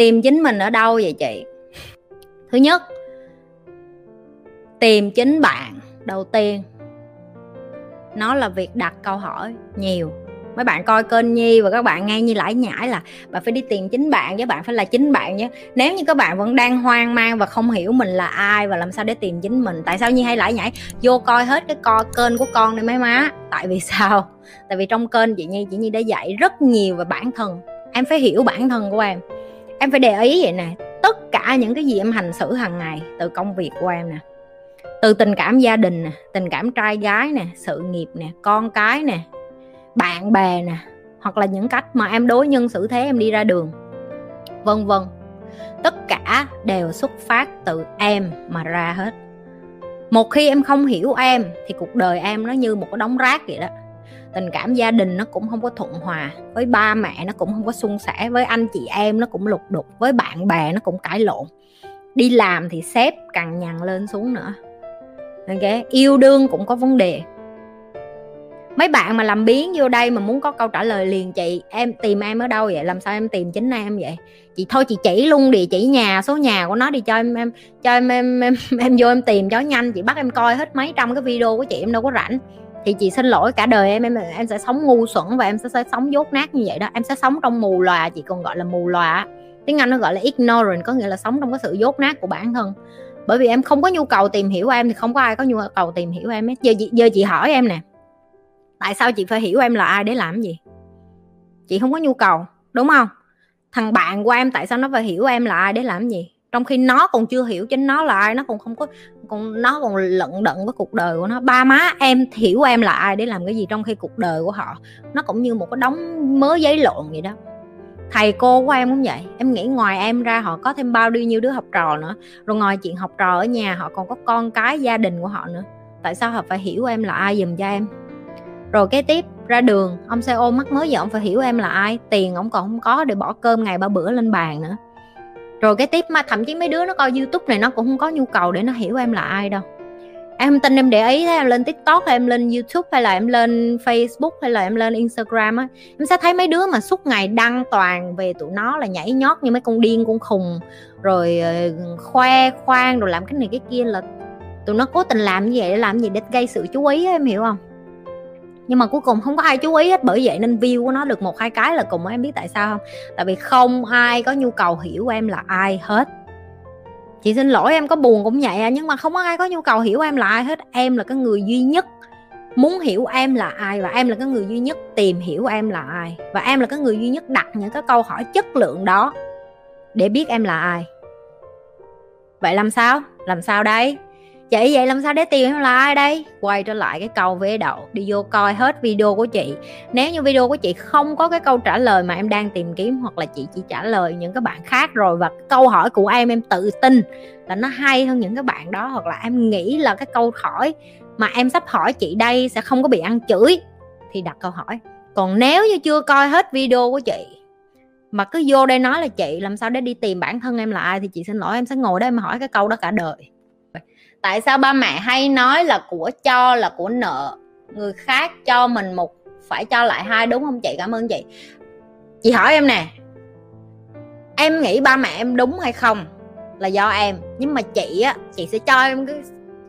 tìm chính mình ở đâu vậy chị? Thứ nhất, tìm chính bạn đầu tiên. Nó là việc đặt câu hỏi nhiều. Mấy bạn coi kênh nhi và các bạn nghe như lãi nhãi là bạn phải đi tìm chính bạn với bạn phải là chính bạn nhé nếu như các bạn vẫn đang hoang mang và không hiểu mình là ai và làm sao để tìm chính mình, tại sao nhi hay lãi nhãi? Vô coi hết cái co, kênh của con này mấy má. Tại vì sao? Tại vì trong kênh chị nhi chị nhi đã dạy rất nhiều về bản thân. Em phải hiểu bản thân của em em phải để ý vậy nè, tất cả những cái gì em hành xử hàng ngày, từ công việc của em nè, từ tình cảm gia đình nè, tình cảm trai gái nè, sự nghiệp nè, con cái nè, bạn bè nè, hoặc là những cách mà em đối nhân xử thế em đi ra đường, vân vân. Tất cả đều xuất phát từ em mà ra hết. Một khi em không hiểu em thì cuộc đời em nó như một cái đống rác vậy đó tình cảm gia đình nó cũng không có thuận hòa với ba mẹ nó cũng không có suôn sẻ với anh chị em nó cũng lục đục với bạn bè nó cũng cãi lộn. Đi làm thì sếp càng nhằn lên xuống nữa. Ok yêu đương cũng có vấn đề. Mấy bạn mà làm biến vô đây mà muốn có câu trả lời liền chị em tìm em ở đâu vậy? Làm sao em tìm chính em vậy? Chị thôi chị chỉ luôn địa chỉ nhà số nhà của nó đi cho em em cho em em em, em vô em tìm cho nhanh. Chị bắt em coi hết mấy trăm cái video của chị em đâu có rảnh thì chị xin lỗi cả đời em em em sẽ sống ngu xuẩn và em sẽ, sẽ sống dốt nát như vậy đó. Em sẽ sống trong mù lòa chị còn gọi là mù lòa tiếng anh nó gọi là ignorant có nghĩa là sống trong cái sự dốt nát của bản thân. Bởi vì em không có nhu cầu tìm hiểu em thì không có ai có nhu cầu tìm hiểu em hết giờ giờ chị hỏi em nè tại sao chị phải hiểu em là ai để làm gì? Chị không có nhu cầu đúng không? Thằng bạn của em tại sao nó phải hiểu em là ai để làm gì? Trong khi nó còn chưa hiểu chính nó là ai, nó còn không có, còn nó còn lận đận với cuộc đời của nó. Ba má em hiểu em là ai để làm cái gì trong khi cuộc đời của họ, nó cũng như một cái đống mớ giấy lộn vậy đó. Thầy cô của em cũng vậy, em nghĩ ngoài em ra họ có thêm bao nhiêu đứa học trò nữa. Rồi ngoài chuyện học trò ở nhà họ còn có con cái gia đình của họ nữa. Tại sao họ phải hiểu em là ai dùm cho em? Rồi kế tiếp, ra đường, ông xe ôm mắc mới giờ ông phải hiểu em là ai, tiền ông còn không có để bỏ cơm ngày ba bữa lên bàn nữa rồi cái tiếp mà thậm chí mấy đứa nó coi youtube này nó cũng không có nhu cầu để nó hiểu em là ai đâu. Em không tin em để ý em lên tiktok hay em lên youtube hay là em lên facebook hay là em lên instagram á, em sẽ thấy mấy đứa mà suốt ngày đăng toàn về tụi nó là nhảy nhót như mấy con điên con khùng, rồi ờ, khoe khoang rồi làm cái này cái kia là tụi nó cố tình làm như vậy để làm gì để gây sự chú ý em hiểu không? Nhưng mà cuối cùng không có ai chú ý hết, bởi vậy nên view của nó được một, hai cái là cùng em biết tại sao không? Tại vì không ai có nhu cầu hiểu em là ai hết. Chị xin lỗi, em có buồn cũng vậy à nhưng mà không có ai có nhu cầu hiểu em là ai hết. Em là cái người duy nhất muốn hiểu em là ai và em là cái người duy nhất tìm hiểu em là ai. Và em là cái người duy nhất đặt những cái câu hỏi chất lượng đó để biết em là ai. Vậy làm sao? Làm sao đây? Chị vậy làm sao để tìm em là ai đây? Quay trở lại cái câu vế đậu. Đi vô coi hết video của chị. Nếu như video của chị không có cái câu trả lời mà em đang tìm kiếm, hoặc là chị chỉ trả lời những cái bạn khác rồi và câu hỏi của em em tự tin là nó hay hơn những cái bạn đó, hoặc là em nghĩ là cái câu hỏi mà em sắp hỏi chị đây sẽ không có bị ăn chửi, thì đặt câu hỏi. Còn nếu như chưa coi hết video của chị, mà cứ vô đây nói là chị, làm sao để đi tìm bản thân em là ai thì chị xin lỗi, em sẽ ngồi đây em hỏi cái câu đó cả đời tại sao ba mẹ hay nói là của cho, là của nợ? Người khác cho mình một, phải cho lại hai, đúng không chị? Cảm ơn chị. Chị hỏi em nè. Em nghĩ ba mẹ em đúng hay không? Là do em. Nhưng mà chị á, chị sẽ cho em cái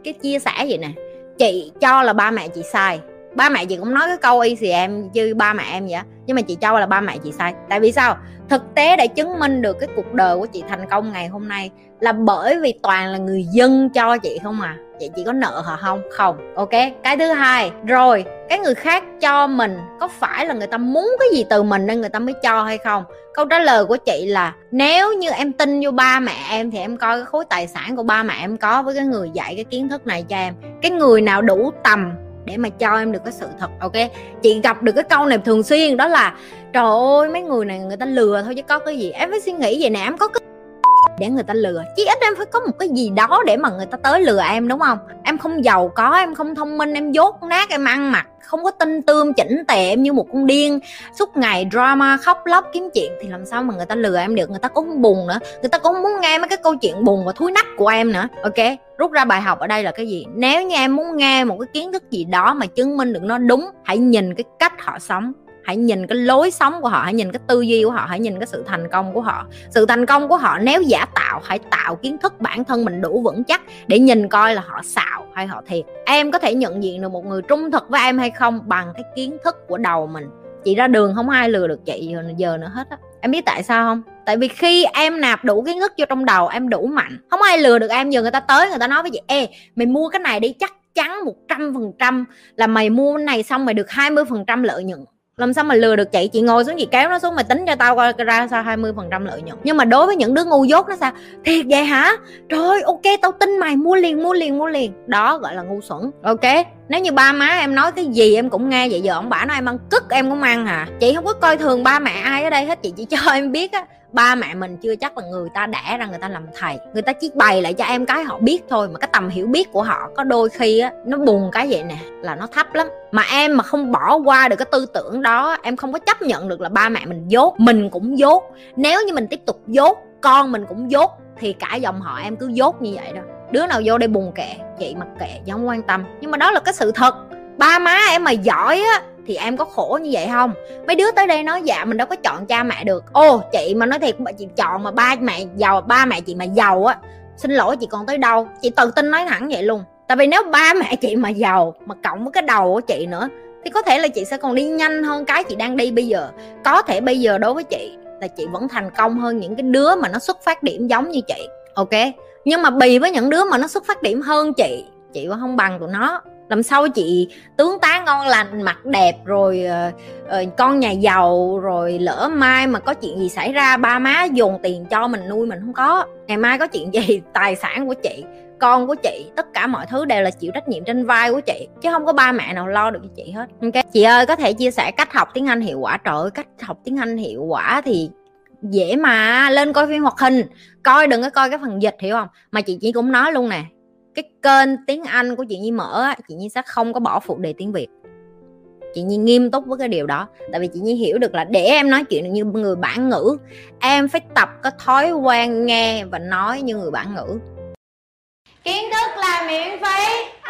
cái chia sẻ vậy nè. Chị cho là ba mẹ chị sai. Ba mẹ chị cũng nói cái câu y xì em, chứ ba mẹ em vậy nhưng mà chị cho là ba mẹ chị sai. Tại vì sao? Thực tế đã chứng minh được cái cuộc đời của chị thành công ngày hôm nay là bởi vì toàn là người dân cho chị không à. Chị có nợ họ không? Không. Ok? Cái thứ hai. Rồi, cái người khác cho mình, có phải là người ta muốn cái gì từ mình nên người ta mới cho hay không? Câu trả lời của chị là, nếu như em tin vô ba mẹ em thì em coi cái khối tài sản của ba mẹ em có với cái người dạy cái kiến thức này cho em. Cái người nào đủ tầm để mà cho em được cái sự thật, ok? Chị gặp được cái câu này thường xuyên, đó là, trời ơi, mấy người này người ta lừa thôi chứ có cái gì. Em mới suy nghĩ vậy nè, em có cái để người ta lừa. Chí ít em phải có một cái gì đó để mà người ta tới lừa em, đúng không? Em không giàu có, em không thông minh, em dốt nát, em ăn mặc, không có tinh tươm, chỉnh tề, em như một con điên, suốt ngày drama, khóc lóc, kiếm chuyện, thì làm sao mà người ta lừa em được? Người ta cũng không buồn nữa, người ta cũng muốn nghe mấy cái câu chuyện buồn và thúi nách của em nữa. Ok, rút ra bài học ở đây là cái gì? Nếu như em muốn nghe một cái kiến thức gì đó mà chứng minh được nó đúng, hãy nhìn cái cách họ sống hãy nhìn cái lối sống của họ hãy nhìn cái tư duy của họ hãy nhìn cái sự thành công của họ. Sự thành công của họ nếu giả tạo hãy tạo kiến thức bản thân mình đủ vững chắc để nhìn coi là họ xạo hay họ thiệt. Em có thể nhận diện được một người trung thực với em hay không bằng cái kiến thức của đầu mình. Chị ra đường không ai lừa được chị giờ, giờ nữa hết á. Em biết tại sao không? Tại vì khi em nạp đủ kiến thức vô trong đầu em đủ mạnh. Không ai lừa được em giờ người ta tới người ta nói với chị ê mày mua cái này đi chắc chắn một trăm phần trăm là mày mua cái này xong mày được 20 phần trăm lợi nhuận làm sao mà lừa được chị? Chị ngồi xuống chị kéo nó xuống mà tính cho tao coi ra sao 20 phần trăm lợi nhuận. Nhưng mà đối với những đứa ngu dốt nó sao? Thiệt vậy hả? Trời ơi ok, tao tin mày, mua liền mua liền mua liền. Đó, gọi là ngu xuẩn. Ok, nếu như ba má em nói cái gì em cũng nghe vậy giờ ông bà nói em ăn, cức em cũng ăn hả? Chị không có coi thường ba mẹ ai ở đây hết chị chỉ cho em biết á ba mẹ mình chưa chắc là người ta đẻ ra người ta làm thầy. Người ta chỉ bày lại cho em cái họ biết thôi, mà cái tầm hiểu biết của họ có đôi khi á, nó buồn cái vậy nè, là nó thấp lắm. Mà em mà không bỏ qua được cái tư tưởng đó, em không có chấp nhận được là ba mẹ mình dốt, mình cũng dốt. Nếu như mình tiếp tục dốt, con mình cũng dốt, thì cả dòng họ em cứ dốt như vậy đó. Đứa nào vô đây buồn kệ chị mặc kệ, chứ không quan tâm. Nhưng mà đó là cái sự thật. Ba má em mà giỏi á thì em có khổ như vậy không? Mấy đứa tới đây nói dạ mình đâu có chọn cha mẹ được. Ô, chị mà nói thiệt, chị chọn mà ba mẹ giàu, ba mẹ chị mà giàu á, xin lỗi chị còn tới đâu? Chị tự tin nói thẳng vậy luôn. Tại vì nếu ba mẹ chị mà giàu, mà cộng với cái đầu của chị nữa, thì có thể là chị sẽ còn đi nhanh hơn cái chị đang đi bây giờ. Có thể bây giờ đối với chị là chị vẫn thành công hơn những cái đứa mà nó xuất phát điểm giống như chị, ok? Nhưng mà bì với những đứa mà nó xuất phát điểm hơn chị chị vẫn không bằng tụi nó làm sao chị tướng tá ngon lành mặt đẹp rồi uh, uh, con nhà giàu rồi lỡ mai mà có chuyện gì xảy ra ba má dồn tiền cho mình nuôi mình không có. Ngày mai có chuyện gì tài sản của chị con của chị tất cả mọi thứ đều là chịu trách nhiệm trên vai của chị chứ không có ba mẹ nào lo được cho chị hết. Ok chị ơi có thể chia sẻ cách học tiếng anh hiệu quả. Trời ơi cách học tiếng anh hiệu quả thì dễ mà. Lên coi phim hoạt hình coi đừng có coi cái phần dịch hiểu không? Mà chị chỉ cũng nói luôn nè cái kênh tiếng Anh của chị Nhi mở chị Nhi sẽ không có bỏ phụ đề tiếng Việt. Chị Nhi nghiêm túc với cái điều đó, tại vì chị Nhi hiểu được là để em nói chuyện như người bản ngữ, em phải tập cái thói quen nghe và nói như người bản ngữ. Kiến thức là miễn phí.